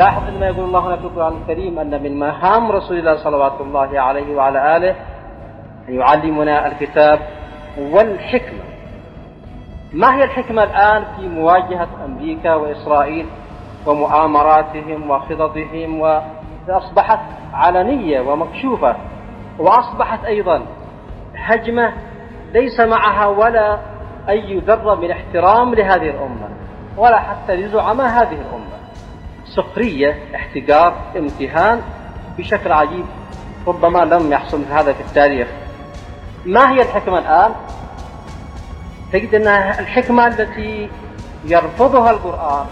لاحظ ما يقول الله هنا في القرآن الكريم أن من مهام رسول الله صلوات الله عليه وعلى آله أن يعلمنا الكتاب والحكمة. ما هي الحكمة الآن في مواجهة أمريكا وإسرائيل ومؤامراتهم وخططهم وأصبحت علنية ومكشوفة وأصبحت أيضا هجمة ليس معها ولا أي ذرة من احترام لهذه الأمة ولا حتى لزعماء هذه الأمة. سخرية احتقار امتهان بشكل عجيب. ربما لم يحصل هذا في التاريخ. ما هي الحكمة الآن؟ تجد أنها الحكمة التي يرفضها القرآن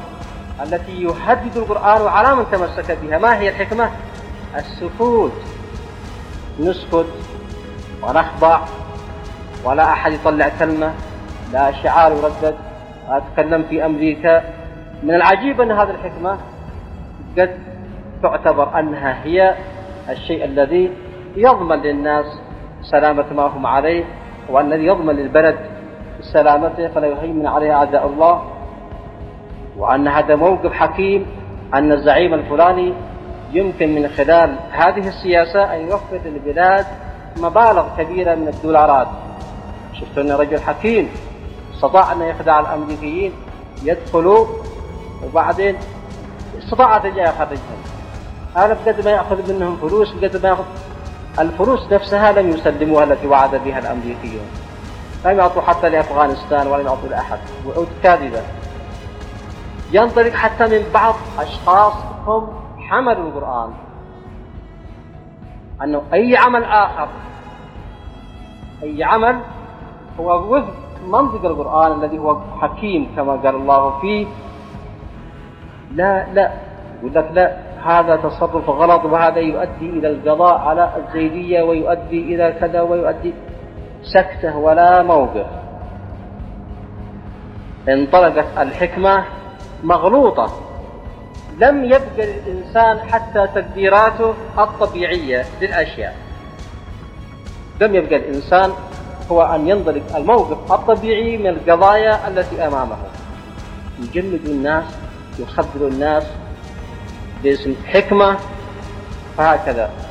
التي يهدد القرآن على من تمسك بها. ما هي الحكمة؟ السكوت. نسكت ونخضع ولا أحد يطلع كلمة لا شعار يردد. أتكلم في أمريكا. من العجيب أن هذه الحكمة قد تعتبر أنها هي الشيء الذي يضمن للناس سلامة ما هم عليه والذي يضمن للبلد سلامته فلا يهيمن عليه أعداء الله. وأن هذا موقف حكيم أن الزعيم الفلاني يمكن من خلال هذه السياسة أن يوفر للبلاد مبالغ كبيرة من الدولارات. شفت أن رجل حكيم استطاع أن يخدع الأمريكيين يدخلوا وبعدين استطاع أن يخرجهم هذا بقدر ما يأخذ منهم فلوس بقدر ما يأخذ. الفلوس نفسها لم يسلموها التي وعد بها الأمريكيون. لم يعطوا حتى لأفغانستان ولم يعطوا لأحد. وعود كاذبة. ينطلق حتى من بعض أشخاص هم حملوا القرآن. أنه أي عمل آخر أي عمل هو وفق منطق القرآن الذي هو حكيم كما قال الله فيه. لا لا. يقول لك لا هذا تصرف غلط وهذا يؤدي إلى القضاء على الزيدية ويؤدي إلى كذا ويؤدي سكتة ولا موقف. انطلقت الحكمة مغلوطة. لم يبقى للإنسان حتى تقديراته الطبيعية للأشياء. لم يبقى الإنسان هو أن ينطلق الموقف الطبيعي من القضايا التي أمامه. يجلد الناس يخبر الناس باسم حكمة فهكذا.